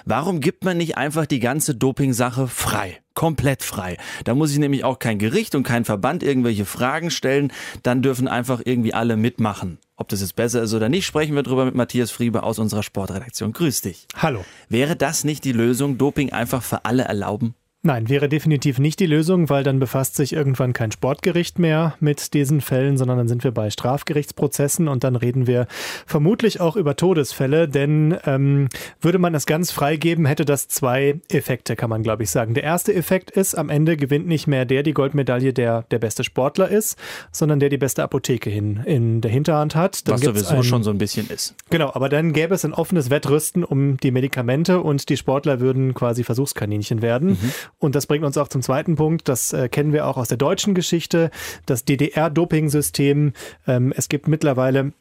warum gibt man nicht einfach die ganze Dopingsache frei? komplett frei. Da muss ich nämlich auch kein Gericht und kein Verband irgendwelche Fragen stellen. Dann dürfen einfach irgendwie alle mitmachen. Ob das jetzt besser ist oder nicht, sprechen wir drüber mit Matthias Friebe aus unserer Sportredaktion. Grüß dich. Hallo. Wäre das nicht die Lösung, Doping einfach für alle erlauben? Nein, wäre definitiv nicht die Lösung, weil dann befasst sich irgendwann kein Sportgericht mehr mit diesen Fällen, sondern dann sind wir bei Strafgerichtsprozessen und dann reden wir vermutlich auch über Todesfälle, denn ähm, würde man es ganz freigeben, hätte das zwei Effekte, kann man glaube ich sagen. Der erste Effekt ist, am Ende gewinnt nicht mehr der die Goldmedaille, der der beste Sportler ist, sondern der die beste Apotheke hin, in der Hinterhand hat. Dann Was sowieso ein, schon so ein bisschen ist. Genau, aber dann gäbe es ein offenes Wettrüsten um die Medikamente und die Sportler würden quasi Versuchskaninchen werden. Mhm. Und das bringt uns auch zum zweiten Punkt. Das äh, kennen wir auch aus der deutschen Geschichte. Das DDR-Doping-System. Ähm, es gibt mittlerweile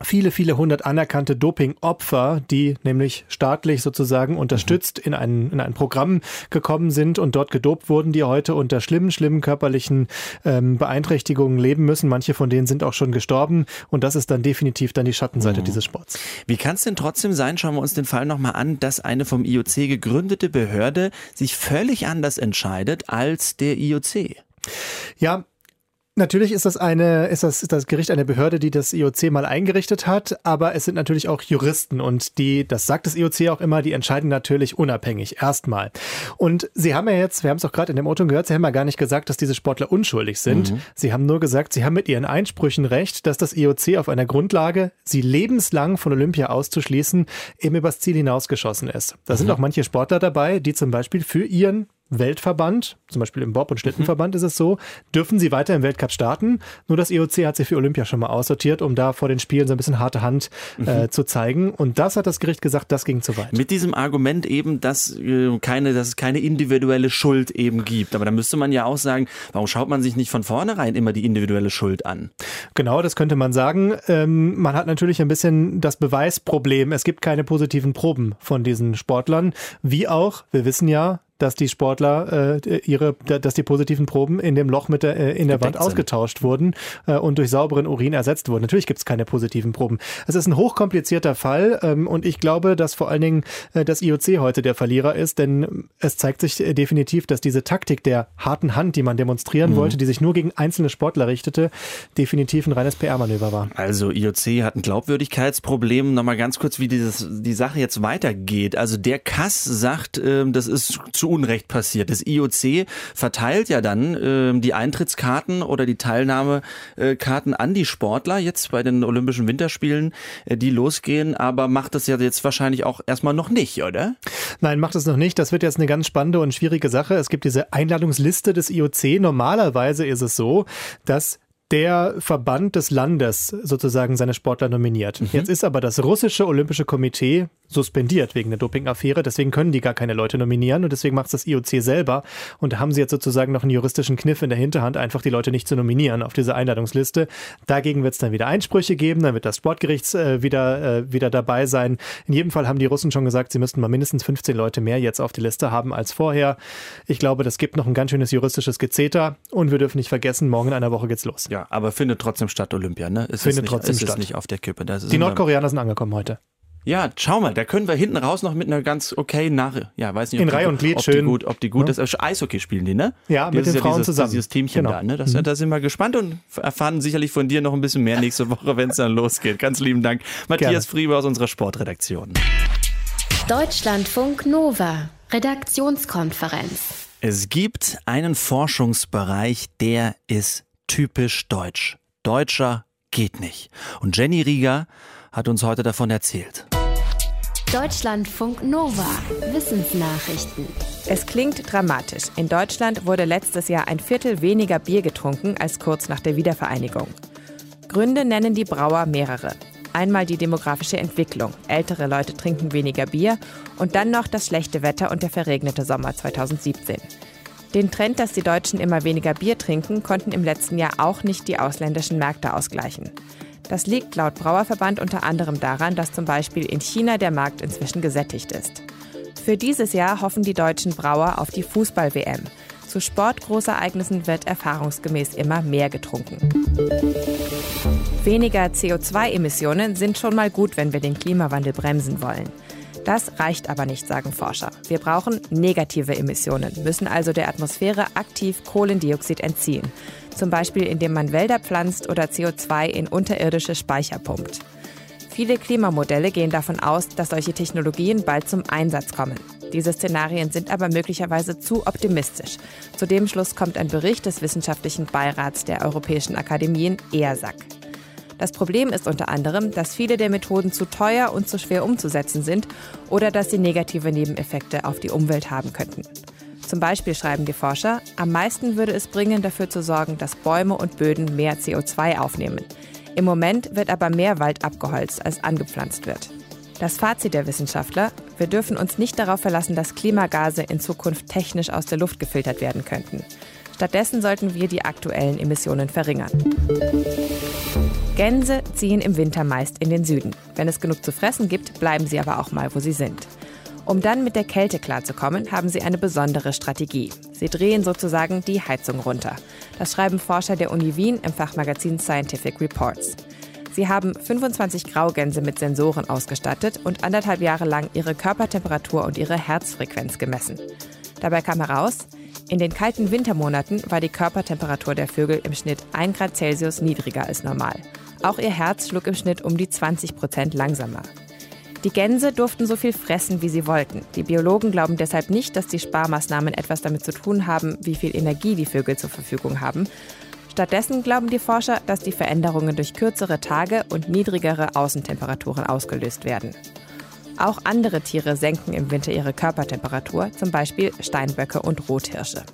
viele, viele hundert anerkannte Doping-Opfer, die nämlich staatlich sozusagen unterstützt in ein, in ein Programm gekommen sind und dort gedopt wurden, die heute unter schlimmen, schlimmen körperlichen ähm, Beeinträchtigungen leben müssen. Manche von denen sind auch schon gestorben und das ist dann definitiv dann die Schattenseite mhm. dieses Sports. Wie kann es denn trotzdem sein, schauen wir uns den Fall nochmal an, dass eine vom IOC gegründete Behörde sich völlig anders entscheidet als der IOC? Ja, Natürlich ist das eine, ist das, ist das Gericht eine Behörde, die das IOC mal eingerichtet hat, aber es sind natürlich auch Juristen und die, das sagt das IOC auch immer, die entscheiden natürlich unabhängig, erstmal. Und sie haben ja jetzt, wir haben es auch gerade in dem Auto gehört, sie haben ja gar nicht gesagt, dass diese Sportler unschuldig sind. Mhm. Sie haben nur gesagt, sie haben mit ihren Einsprüchen recht, dass das IOC auf einer Grundlage, sie lebenslang von Olympia auszuschließen, eben übers Ziel hinausgeschossen ist. Da mhm. sind auch manche Sportler dabei, die zum Beispiel für ihren Weltverband, zum Beispiel im Bob- und Schlittenverband mhm. ist es so, dürfen sie weiter im Weltcup starten. Nur das IOC hat sie für Olympia schon mal aussortiert, um da vor den Spielen so ein bisschen harte Hand mhm. äh, zu zeigen. Und das hat das Gericht gesagt, das ging zu weit. Mit diesem Argument eben, dass, äh, keine, dass es keine individuelle Schuld eben gibt. Aber da müsste man ja auch sagen, warum schaut man sich nicht von vornherein immer die individuelle Schuld an? Genau, das könnte man sagen. Ähm, man hat natürlich ein bisschen das Beweisproblem. Es gibt keine positiven Proben von diesen Sportlern. Wie auch, wir wissen ja, dass die Sportler äh, ihre, dass die positiven Proben in dem Loch mit der, äh, in der Wand ausgetauscht wurden äh, und durch sauberen Urin ersetzt wurden. Natürlich gibt es keine positiven Proben. Es ist ein hochkomplizierter Fall ähm, und ich glaube, dass vor allen Dingen äh, das IOC heute der Verlierer ist, denn es zeigt sich äh, definitiv, dass diese Taktik der harten Hand, die man demonstrieren mhm. wollte, die sich nur gegen einzelne Sportler richtete, definitiv ein reines PR-Manöver war. Also IOC hat ein Glaubwürdigkeitsproblem. Nochmal ganz kurz, wie dieses, die Sache jetzt weitergeht. Also der Kass sagt, äh, das ist zu zu Unrecht passiert. Das IOC verteilt ja dann äh, die Eintrittskarten oder die Teilnahmekarten an die Sportler jetzt bei den Olympischen Winterspielen, äh, die losgehen, aber macht das ja jetzt wahrscheinlich auch erstmal noch nicht, oder? Nein, macht es noch nicht. Das wird jetzt eine ganz spannende und schwierige Sache. Es gibt diese Einladungsliste des IOC. Normalerweise ist es so, dass der Verband des Landes sozusagen seine Sportler nominiert. Mhm. Jetzt ist aber das russische Olympische Komitee suspendiert wegen der Dopingaffäre. Deswegen können die gar keine Leute nominieren und deswegen macht es das IOC selber. Und da haben sie jetzt sozusagen noch einen juristischen Kniff in der Hinterhand, einfach die Leute nicht zu nominieren auf diese Einladungsliste. Dagegen wird es dann wieder Einsprüche geben, dann wird das Sportgericht äh, wieder, äh, wieder dabei sein. In jedem Fall haben die Russen schon gesagt, sie müssten mal mindestens 15 Leute mehr jetzt auf die Liste haben als vorher. Ich glaube, das gibt noch ein ganz schönes juristisches Gezeter und wir dürfen nicht vergessen, morgen in einer Woche geht's los. Ja, aber findet trotzdem statt Olympia, ne? Es findet nicht, trotzdem es statt. ist nicht auf der Kippe. die Nordkoreaner sind angekommen heute. Ja, schau mal, da können wir hinten raus noch mit einer ganz okay nach, ja, weiß nicht, in Reihe und Glied ob schön. Die gut, ob die gut ja. ist. Eishockey spielen die, ne? Ja, mit den ja Frauen dieses, zusammen. Dieses Teamchen genau. da, ne? Das, mhm. Da sind wir gespannt und erfahren sicherlich von dir noch ein bisschen mehr nächste Woche, wenn es dann [laughs] losgeht. Ganz lieben Dank, Matthias Gerne. Friebe aus unserer Sportredaktion. Deutschlandfunk Nova, Redaktionskonferenz. Es gibt einen Forschungsbereich, der ist typisch deutsch. Deutscher geht nicht. Und Jenny Rieger hat uns heute davon erzählt. Deutschlandfunk Nova. Wissensnachrichten. Es klingt dramatisch. In Deutschland wurde letztes Jahr ein Viertel weniger Bier getrunken als kurz nach der Wiedervereinigung. Gründe nennen die Brauer mehrere. Einmal die demografische Entwicklung. Ältere Leute trinken weniger Bier und dann noch das schlechte Wetter und der verregnete Sommer 2017. Den Trend, dass die Deutschen immer weniger Bier trinken, konnten im letzten Jahr auch nicht die ausländischen Märkte ausgleichen. Das liegt laut Brauerverband unter anderem daran, dass zum Beispiel in China der Markt inzwischen gesättigt ist. Für dieses Jahr hoffen die deutschen Brauer auf die Fußball-WM. Zu Sportgroßereignissen wird erfahrungsgemäß immer mehr getrunken. Weniger CO2-Emissionen sind schon mal gut, wenn wir den Klimawandel bremsen wollen. Das reicht aber nicht, sagen Forscher. Wir brauchen negative Emissionen, müssen also der Atmosphäre aktiv Kohlendioxid entziehen. Zum Beispiel indem man Wälder pflanzt oder CO2 in unterirdische Speicher pumpt. Viele Klimamodelle gehen davon aus, dass solche Technologien bald zum Einsatz kommen. Diese Szenarien sind aber möglicherweise zu optimistisch. Zu dem Schluss kommt ein Bericht des Wissenschaftlichen Beirats der Europäischen Akademien EASAC. Das Problem ist unter anderem, dass viele der Methoden zu teuer und zu schwer umzusetzen sind oder dass sie negative Nebeneffekte auf die Umwelt haben könnten. Zum Beispiel schreiben die Forscher, am meisten würde es bringen, dafür zu sorgen, dass Bäume und Böden mehr CO2 aufnehmen. Im Moment wird aber mehr Wald abgeholzt, als angepflanzt wird. Das Fazit der Wissenschaftler, wir dürfen uns nicht darauf verlassen, dass Klimagase in Zukunft technisch aus der Luft gefiltert werden könnten. Stattdessen sollten wir die aktuellen Emissionen verringern. Gänse ziehen im Winter meist in den Süden. Wenn es genug zu fressen gibt, bleiben sie aber auch mal, wo sie sind. Um dann mit der Kälte klarzukommen, haben sie eine besondere Strategie. Sie drehen sozusagen die Heizung runter. Das schreiben Forscher der Uni Wien im Fachmagazin Scientific Reports. Sie haben 25 Graugänse mit Sensoren ausgestattet und anderthalb Jahre lang ihre Körpertemperatur und ihre Herzfrequenz gemessen. Dabei kam heraus, in den kalten Wintermonaten war die Körpertemperatur der Vögel im Schnitt 1 Grad Celsius niedriger als normal. Auch ihr Herz schlug im Schnitt um die 20 Prozent langsamer. Die Gänse durften so viel fressen, wie sie wollten. Die Biologen glauben deshalb nicht, dass die Sparmaßnahmen etwas damit zu tun haben, wie viel Energie die Vögel zur Verfügung haben. Stattdessen glauben die Forscher, dass die Veränderungen durch kürzere Tage und niedrigere Außentemperaturen ausgelöst werden. Auch andere Tiere senken im Winter ihre Körpertemperatur, zum Beispiel Steinböcke und Rothirsche.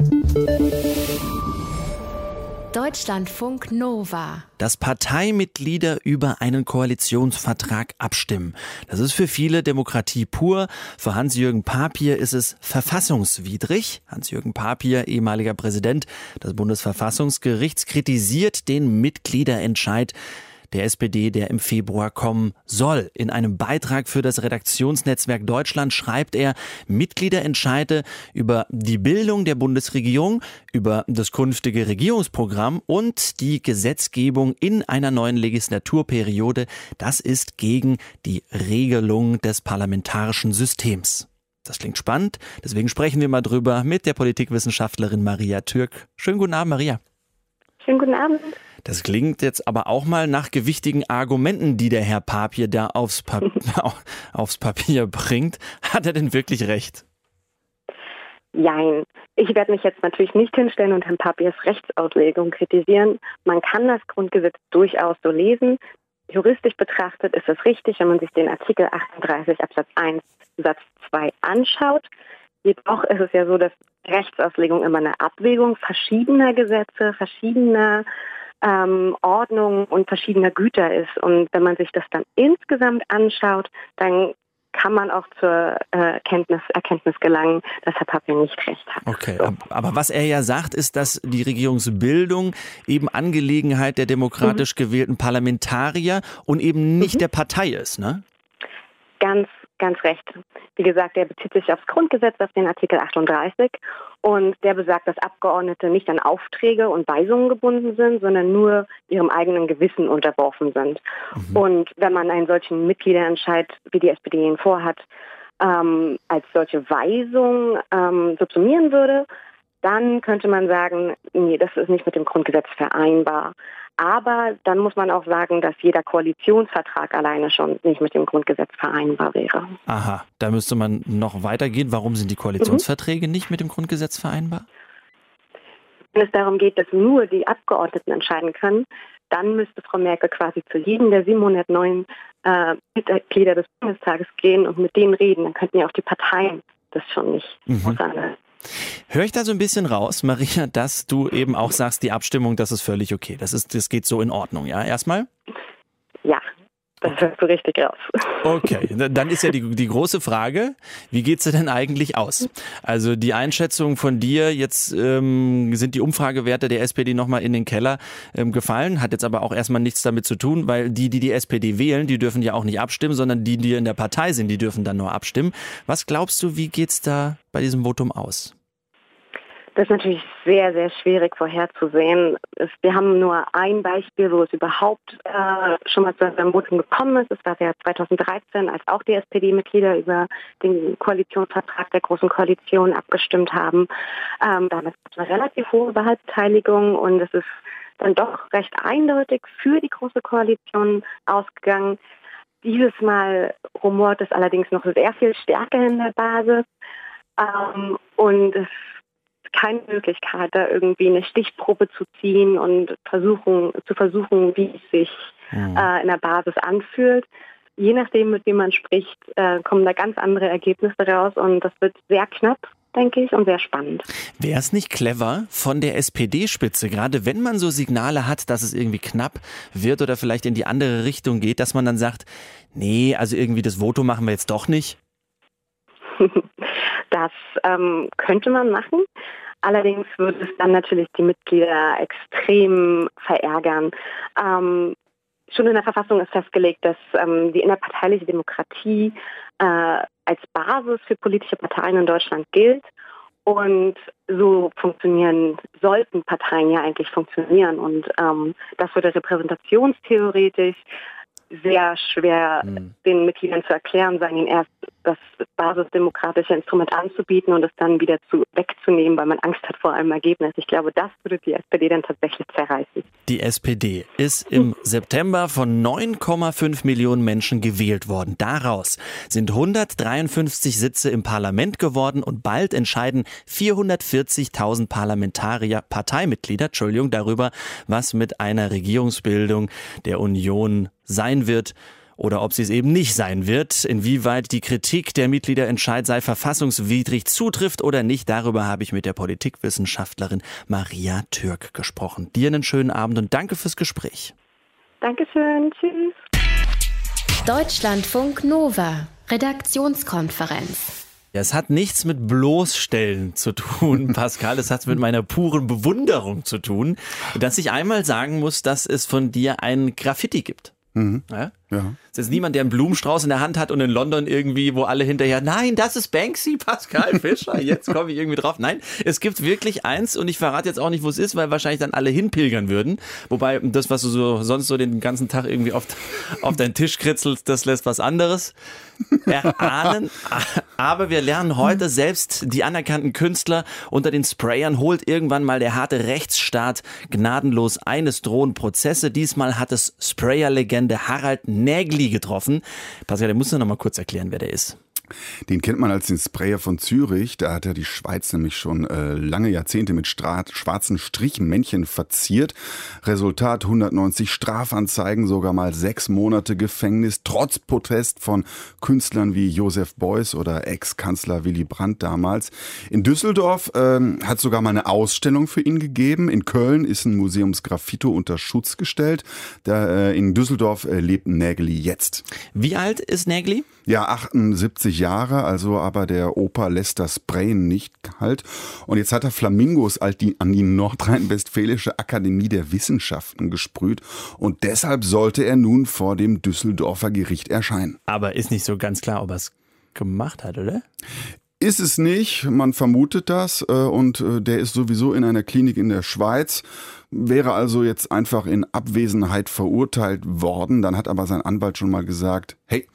Deutschlandfunk Nova. Dass Parteimitglieder über einen Koalitionsvertrag abstimmen. Das ist für viele Demokratie pur. Für Hans-Jürgen Papier ist es verfassungswidrig. Hans-Jürgen Papier, ehemaliger Präsident des Bundesverfassungsgerichts, kritisiert den Mitgliederentscheid der SPD, der im Februar kommen soll. In einem Beitrag für das Redaktionsnetzwerk Deutschland schreibt er, Mitglieder entscheide über die Bildung der Bundesregierung, über das künftige Regierungsprogramm und die Gesetzgebung in einer neuen Legislaturperiode. Das ist gegen die Regelung des parlamentarischen Systems. Das klingt spannend, deswegen sprechen wir mal drüber mit der Politikwissenschaftlerin Maria Türk. Schönen guten Abend, Maria. Schönen guten Abend. Das klingt jetzt aber auch mal nach gewichtigen Argumenten, die der Herr Papier da aufs, pa [laughs] [laughs] aufs Papier bringt. Hat er denn wirklich recht? Jein. Ich werde mich jetzt natürlich nicht hinstellen und Herrn Papiers Rechtsauslegung kritisieren. Man kann das Grundgesetz durchaus so lesen. Juristisch betrachtet ist es richtig, wenn man sich den Artikel 38 Absatz 1 Satz 2 anschaut. Jedoch ist es ja so, dass Rechtsauslegung immer eine Abwägung verschiedener Gesetze, verschiedener ähm, Ordnung und verschiedener Güter ist. Und wenn man sich das dann insgesamt anschaut, dann kann man auch zur äh, Kenntnis, Erkenntnis gelangen, dass Herr Papier nicht recht hat. Okay, so. aber was er ja sagt, ist, dass die Regierungsbildung eben Angelegenheit der demokratisch mhm. gewählten Parlamentarier und eben nicht mhm. der Partei ist, ne? Ganz ganz recht. Wie gesagt, der bezieht sich aufs Grundgesetz, auf den Artikel 38. Und der besagt, dass Abgeordnete nicht an Aufträge und Weisungen gebunden sind, sondern nur ihrem eigenen Gewissen unterworfen sind. Mhm. Und wenn man einen solchen Mitgliederentscheid, wie die SPD ihn vorhat, ähm, als solche Weisung ähm, subsumieren würde, dann könnte man sagen, nee, das ist nicht mit dem Grundgesetz vereinbar. Aber dann muss man auch sagen, dass jeder Koalitionsvertrag alleine schon nicht mit dem Grundgesetz vereinbar wäre. Aha, da müsste man noch weitergehen. Warum sind die Koalitionsverträge mhm. nicht mit dem Grundgesetz vereinbar? Wenn es darum geht, dass nur die Abgeordneten entscheiden können, dann müsste Frau Merkel quasi zu jedem der 709 äh, Mitglieder des Bundestages gehen und mit denen reden. Dann könnten ja auch die Parteien das schon nicht. Mhm. Höre ich da so ein bisschen raus, Maria, dass du eben auch sagst, die Abstimmung, das ist völlig okay. Das, ist, das geht so in Ordnung, ja? Erstmal? Das hörst du richtig raus. Okay, dann ist ja die, die große Frage, wie geht es denn eigentlich aus? Also die Einschätzung von dir, jetzt ähm, sind die Umfragewerte der SPD nochmal in den Keller ähm, gefallen, hat jetzt aber auch erstmal nichts damit zu tun, weil die, die die SPD wählen, die dürfen ja auch nicht abstimmen, sondern die, die in der Partei sind, die dürfen dann nur abstimmen. Was glaubst du, wie geht's da bei diesem Votum aus? Das ist natürlich sehr, sehr schwierig vorherzusehen. Wir haben nur ein Beispiel, wo es überhaupt äh, schon mal zu einem Votum gekommen ist. Es war ja 2013, als auch die SPD-Mitglieder über den Koalitionsvertrag der Großen Koalition abgestimmt haben. Ähm, damals gab es eine relativ hohe Wahlbeteiligung und es ist dann doch recht eindeutig für die Große Koalition ausgegangen. Dieses Mal rumort es allerdings noch sehr viel stärker in der Basis. Ähm, und es keine Möglichkeit, da irgendwie eine Stichprobe zu ziehen und versuchen, zu versuchen, wie es sich mhm. äh, in der Basis anfühlt. Je nachdem, mit wem man spricht, äh, kommen da ganz andere Ergebnisse raus und das wird sehr knapp denke ich, und sehr spannend. Wäre es nicht clever von der SPD-Spitze, gerade wenn man so Signale hat, dass es irgendwie knapp wird oder vielleicht in die andere Richtung geht, dass man dann sagt, nee, also irgendwie das Voto machen wir jetzt doch nicht? [laughs] Das ähm, könnte man machen. Allerdings würde es dann natürlich die Mitglieder extrem verärgern. Ähm, schon in der Verfassung ist festgelegt, dass ähm, die innerparteiliche Demokratie äh, als Basis für politische Parteien in Deutschland gilt. Und so funktionieren, sollten Parteien ja eigentlich funktionieren. Und ähm, das würde repräsentationstheoretisch sehr schwer mhm. den Mitgliedern zu erklären, sagen ihnen erst das basisdemokratische Instrument anzubieten und es dann wieder zu, wegzunehmen, weil man Angst hat vor einem Ergebnis. Ich glaube, das würde die SPD dann tatsächlich zerreißen. Die SPD ist im September von 9,5 Millionen Menschen gewählt worden. Daraus sind 153 Sitze im Parlament geworden und bald entscheiden 440.000 Parlamentarier, Parteimitglieder, Entschuldigung, darüber, was mit einer Regierungsbildung der Union sein wird oder ob sie es eben nicht sein wird. Inwieweit die Kritik der Mitgliederentscheid sei verfassungswidrig zutrifft oder nicht, darüber habe ich mit der Politikwissenschaftlerin Maria Türk gesprochen. Dir einen schönen Abend und danke fürs Gespräch. Dankeschön. Tschüss. Deutschlandfunk Nova. Redaktionskonferenz. Ja, es hat nichts mit bloßstellen zu tun, [laughs] Pascal. Es hat mit meiner puren Bewunderung zu tun, dass ich einmal sagen muss, dass es von dir ein Graffiti gibt. Mhm. Ja? Ja. Es ist niemand, der einen Blumenstrauß in der Hand hat und in London irgendwie, wo alle hinterher, nein, das ist Banksy, [laughs] Pascal Fischer, jetzt komme ich irgendwie drauf. Nein, es gibt wirklich eins und ich verrate jetzt auch nicht, wo es ist, weil wahrscheinlich dann alle hinpilgern würden. Wobei das, was du so sonst so den ganzen Tag irgendwie auf, [laughs] auf deinen Tisch kritzelst, das lässt was anderes erahnen. [laughs] Aber wir lernen heute, selbst die anerkannten Künstler unter den Sprayern holt irgendwann mal der harte Rechtsstaat gnadenlos eines drohen Prozesse. Diesmal hat es Sprayer-Legende Harald Nägli getroffen. Pascal, der muss noch mal kurz erklären, wer der ist. Den kennt man als den Sprayer von Zürich. Da hat er die Schweiz nämlich schon äh, lange Jahrzehnte mit Stra schwarzen Strichmännchen verziert. Resultat 190 Strafanzeigen, sogar mal sechs Monate Gefängnis, trotz Protest von Künstlern wie Josef Beuys oder Ex-Kanzler Willy Brandt damals. In Düsseldorf ähm, hat sogar mal eine Ausstellung für ihn gegeben. In Köln ist ein Museumsgraffito unter Schutz gestellt. Da, äh, in Düsseldorf äh, lebt Nägeli jetzt. Wie alt ist Nägeli? Ja, 78 Jahre, also aber der Opa lässt das Sprayen nicht kalt. Und jetzt hat er Flamingos an die Nordrhein-Westfälische Akademie der Wissenschaften gesprüht. Und deshalb sollte er nun vor dem Düsseldorfer Gericht erscheinen. Aber ist nicht so ganz klar, ob er es gemacht hat, oder? Ist es nicht, man vermutet das äh, und äh, der ist sowieso in einer Klinik in der Schweiz, wäre also jetzt einfach in Abwesenheit verurteilt worden, dann hat aber sein Anwalt schon mal gesagt, hey,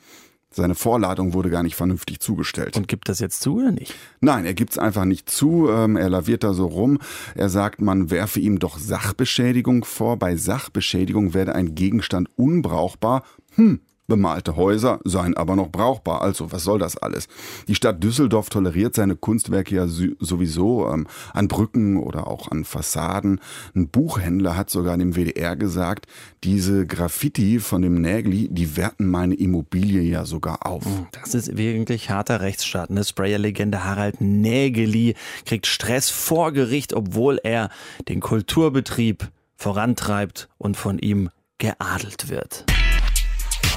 seine Vorladung wurde gar nicht vernünftig zugestellt. Und gibt das jetzt zu oder nicht? Nein, er gibt es einfach nicht zu. Ähm, er laviert da so rum. Er sagt, man werfe ihm doch Sachbeschädigung vor. Bei Sachbeschädigung werde ein Gegenstand unbrauchbar. Hm, Bemalte Häuser seien aber noch brauchbar. Also, was soll das alles? Die Stadt Düsseldorf toleriert seine Kunstwerke ja sowieso ähm, an Brücken oder auch an Fassaden. Ein Buchhändler hat sogar dem WDR gesagt, diese Graffiti von dem Nägli, die werten meine Immobilie ja sogar auf. Das ist wirklich harter Rechtsstaat. Ne? Sprayer-Legende Harald Nägeli kriegt Stress vor Gericht, obwohl er den Kulturbetrieb vorantreibt und von ihm geadelt wird.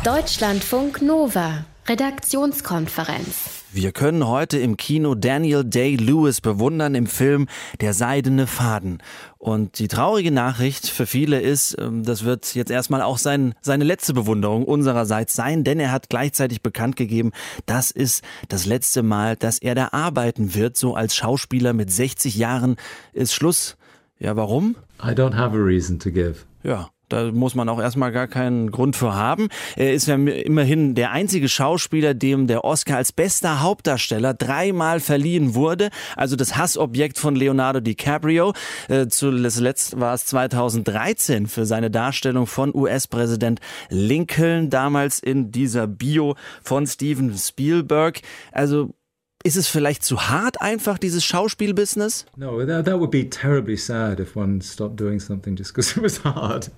Deutschlandfunk Nova. Redaktionskonferenz. Wir können heute im Kino Daniel Day-Lewis bewundern im Film Der seidene Faden. Und die traurige Nachricht für viele ist, ähm, das wird jetzt erstmal auch sein, seine letzte Bewunderung unsererseits sein, denn er hat gleichzeitig bekannt gegeben, das ist das letzte Mal, dass er da arbeiten wird. So als Schauspieler mit 60 Jahren ist Schluss. Ja, warum? I don't have a reason to give. Ja, da muss man auch erstmal gar keinen Grund für haben. Er ist ja immerhin der einzige Schauspieler, dem der Oscar als bester Hauptdarsteller dreimal verliehen wurde. Also das Hassobjekt von Leonardo DiCaprio. Äh, zuletzt war es 2013 für seine Darstellung von US-Präsident Lincoln, damals in dieser Bio von Steven Spielberg. Also ist es vielleicht zu hart einfach, dieses Schauspielbusiness? No, that, that would be terribly sad if one stopped doing something just because it was hard.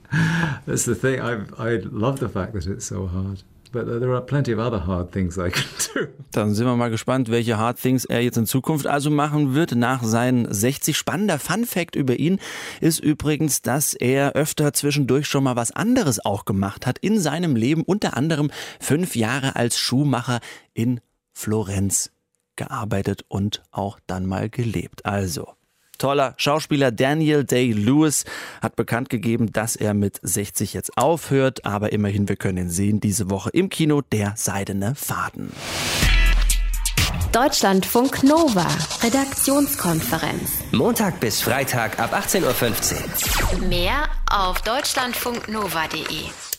That's the thing. I, I love the fact that it's so hard. But there are plenty of other hard things I can [laughs] do. Dann sind wir mal gespannt, welche Hard Things er jetzt in Zukunft also machen wird nach seinen 60. Spannender Fun Fact über ihn ist übrigens, dass er öfter zwischendurch schon mal was anderes auch gemacht hat in seinem Leben, unter anderem fünf Jahre als Schuhmacher in Florenz gearbeitet und auch dann mal gelebt. Also, toller Schauspieler Daniel Day-Lewis hat bekannt gegeben, dass er mit 60 jetzt aufhört, aber immerhin, wir können ihn sehen diese Woche im Kino Der Seidene Faden. Deutschlandfunk Nova, Redaktionskonferenz. Montag bis Freitag ab 18.15 Uhr. Mehr auf deutschlandfunknova.de.